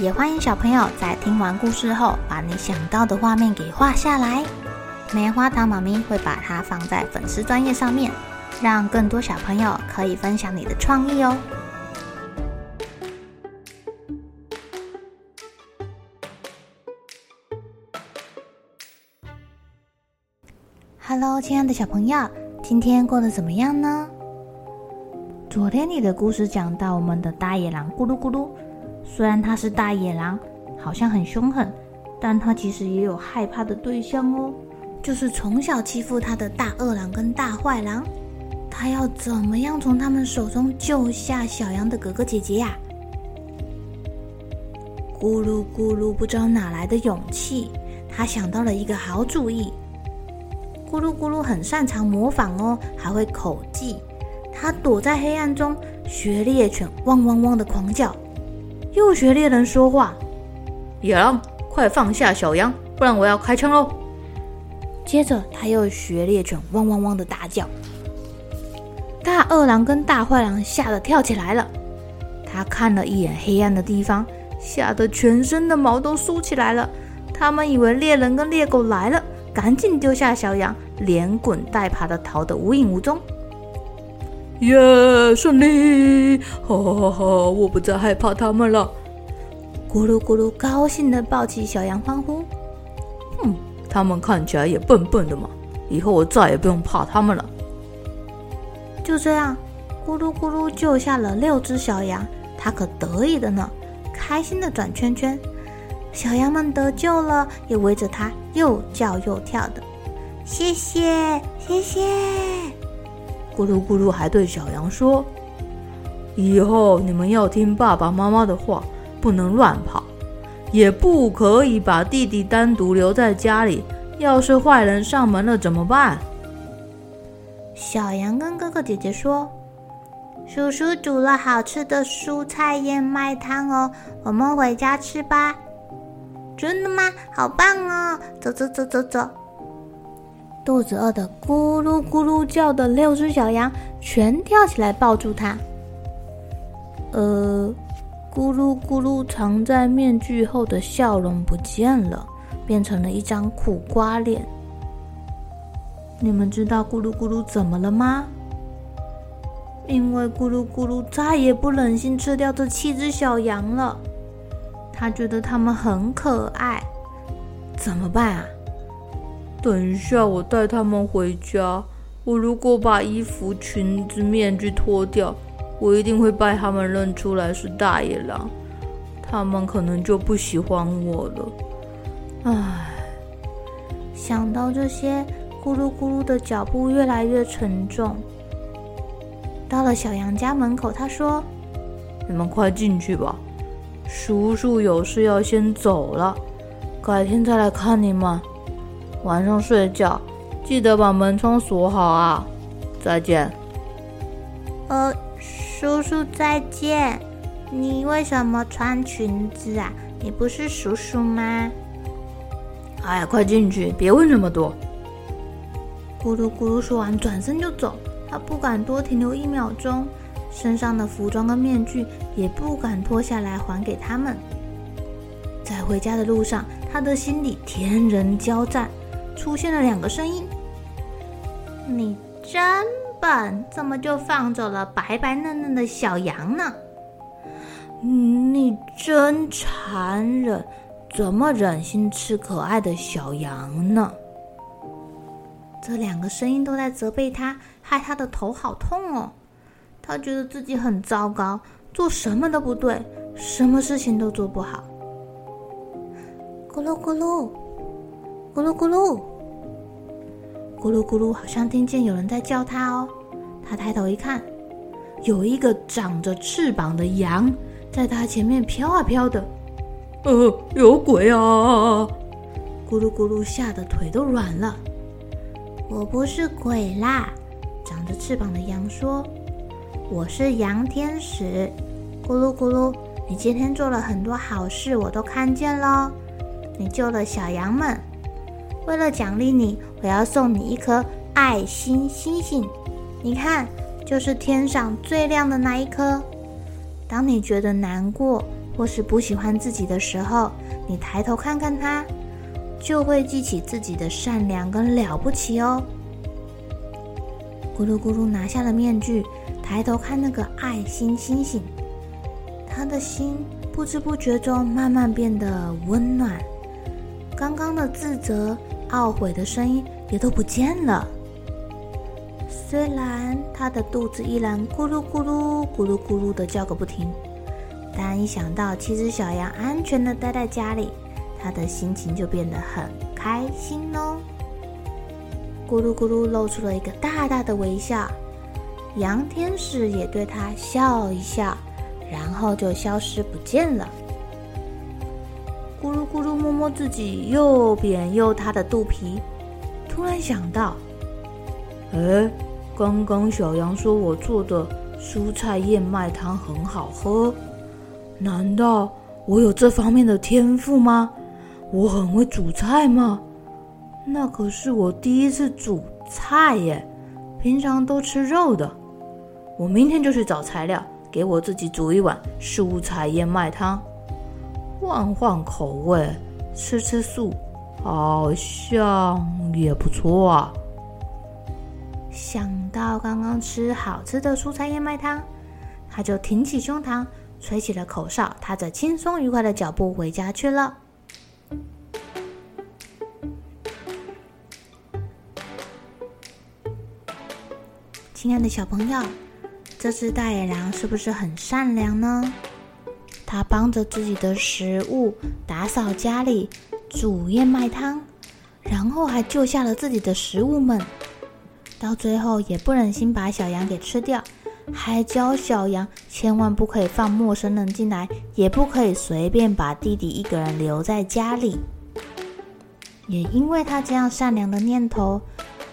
也欢迎小朋友在听完故事后，把你想到的画面给画下来。棉花糖妈咪会把它放在粉丝专页上面，让更多小朋友可以分享你的创意哦。Hello，亲爱的小朋友，今天过得怎么样呢？昨天你的故事讲到我们的大野狼咕噜咕噜。虽然他是大野狼，好像很凶狠，但他其实也有害怕的对象哦，就是从小欺负他的大恶狼跟大坏狼。他要怎么样从他们手中救下小羊的哥哥姐姐呀？咕噜咕噜，不知道哪来的勇气，他想到了一个好主意。咕噜咕噜很擅长模仿哦，还会口技。他躲在黑暗中，学猎犬汪汪汪的狂叫。又学猎人说话，野狼，快放下小羊，不然我要开枪喽！接着他又学猎犬汪汪汪的大叫，大恶狼跟大坏狼吓得跳起来了。他看了一眼黑暗的地方，吓得全身的毛都竖起来了。他们以为猎人跟猎狗来了，赶紧丢下小羊，连滚带爬的逃得无影无踪。耶，yeah, 胜利！哈哈哈，我不再害怕他们了。咕噜咕噜，高兴的抱起小羊欢呼。嗯，他们看起来也笨笨的嘛，以后我再也不用怕他们了。就这样，咕噜咕噜救下了六只小羊，他可得意的呢，开心的转圈圈。小羊们得救了，也围着他又叫又跳的。谢谢，谢谢。咕噜咕噜还对小羊说：“以后你们要听爸爸妈妈的话，不能乱跑，也不可以把弟弟单独留在家里。要是坏人上门了怎么办？”小羊跟哥哥姐姐说：“叔叔煮了好吃的蔬菜燕麦汤哦，我们回家吃吧。”真的吗？好棒哦！走走走走走。肚子饿得咕噜咕噜叫的六只小羊全跳起来抱住它。呃，咕噜咕噜藏在面具后的笑容不见了，变成了一张苦瓜脸。你们知道咕噜咕噜怎么了吗？因为咕噜咕噜再也不忍心吃掉这七只小羊了，他觉得它们很可爱。怎么办啊？等一下，我带他们回家。我如果把衣服、裙子、面具脱掉，我一定会被他们认出来是大野狼，他们可能就不喜欢我了。唉，想到这些，咕噜咕噜的脚步越来越沉重。到了小羊家门口，他说：“你们快进去吧，叔叔有事要先走了，改天再来看你们。”晚上睡觉，记得把门窗锁好啊！再见。呃，叔叔再见。你为什么穿裙子啊？你不是叔叔吗？哎呀，快进去，别问那么多。咕噜咕噜说完，转身就走。他不敢多停留一秒钟，身上的服装跟面具也不敢脱下来还给他们。在回家的路上，他的心里天人交战。出现了两个声音：“你真笨，怎么就放走了白白嫩嫩的小羊呢？你真残忍，怎么忍心吃可爱的小羊呢？”这两个声音都在责备他，害他的头好痛哦。他觉得自己很糟糕，做什么都不对，什么事情都做不好。咕噜咕噜。咕噜咕噜，咕噜咕噜，好像听见有人在叫他哦。他抬头一看，有一个长着翅膀的羊在他前面飘啊飘的。呃，有鬼啊！咕噜咕噜吓得腿都软了。我不是鬼啦，长着翅膀的羊说：“我是羊天使。”咕噜咕噜，你今天做了很多好事，我都看见了。你救了小羊们，为了奖励你，我要送你一颗爱心星星。你看，就是天上最亮的那一颗。当你觉得难过或是不喜欢自己的时候，你抬头看看它。就会记起自己的善良跟了不起哦。咕噜咕噜拿下了面具，抬头看那个爱心星星，他的心不知不觉中慢慢变得温暖，刚刚的自责、懊悔的声音也都不见了。虽然他的肚子依然咕噜咕噜、咕噜咕噜的叫个不停，但一想到七只小羊安全的待在家里，他的心情就变得很开心哦，咕噜咕噜露出了一个大大的微笑，羊天使也对他笑一笑，然后就消失不见了。咕噜咕噜摸摸自己又扁又塌的肚皮，突然想到：哎，刚刚小羊说我做的蔬菜燕麦汤很好喝，难道我有这方面的天赋吗？我很会煮菜吗？那可是我第一次煮菜耶，平常都吃肉的。我明天就去找材料，给我自己煮一碗蔬菜燕麦汤，换换口味，吃吃素，好像也不错啊。想到刚刚吃好吃的蔬菜燕麦汤，他就挺起胸膛，吹起了口哨，踏着轻松愉快的脚步回家去了。亲爱的小朋友，这只大野狼是不是很善良呢？他帮着自己的食物打扫家里，煮燕麦汤，然后还救下了自己的食物们。到最后也不忍心把小羊给吃掉，还教小羊千万不可以放陌生人进来，也不可以随便把弟弟一个人留在家里。也因为他这样善良的念头，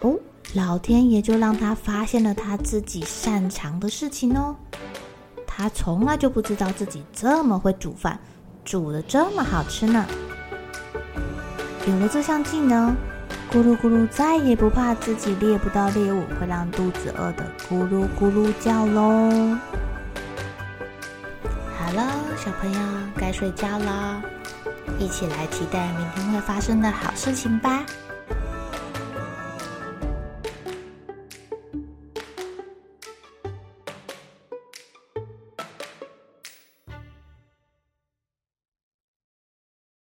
哦。老天爷就让他发现了他自己擅长的事情哦。他从来就不知道自己这么会煮饭，煮得这么好吃呢。有了这项技能，咕噜咕噜再也不怕自己猎不到猎物会让肚子饿得咕噜咕噜叫喽。好了，小朋友该睡觉了，一起来期待明天会发生的好事情吧。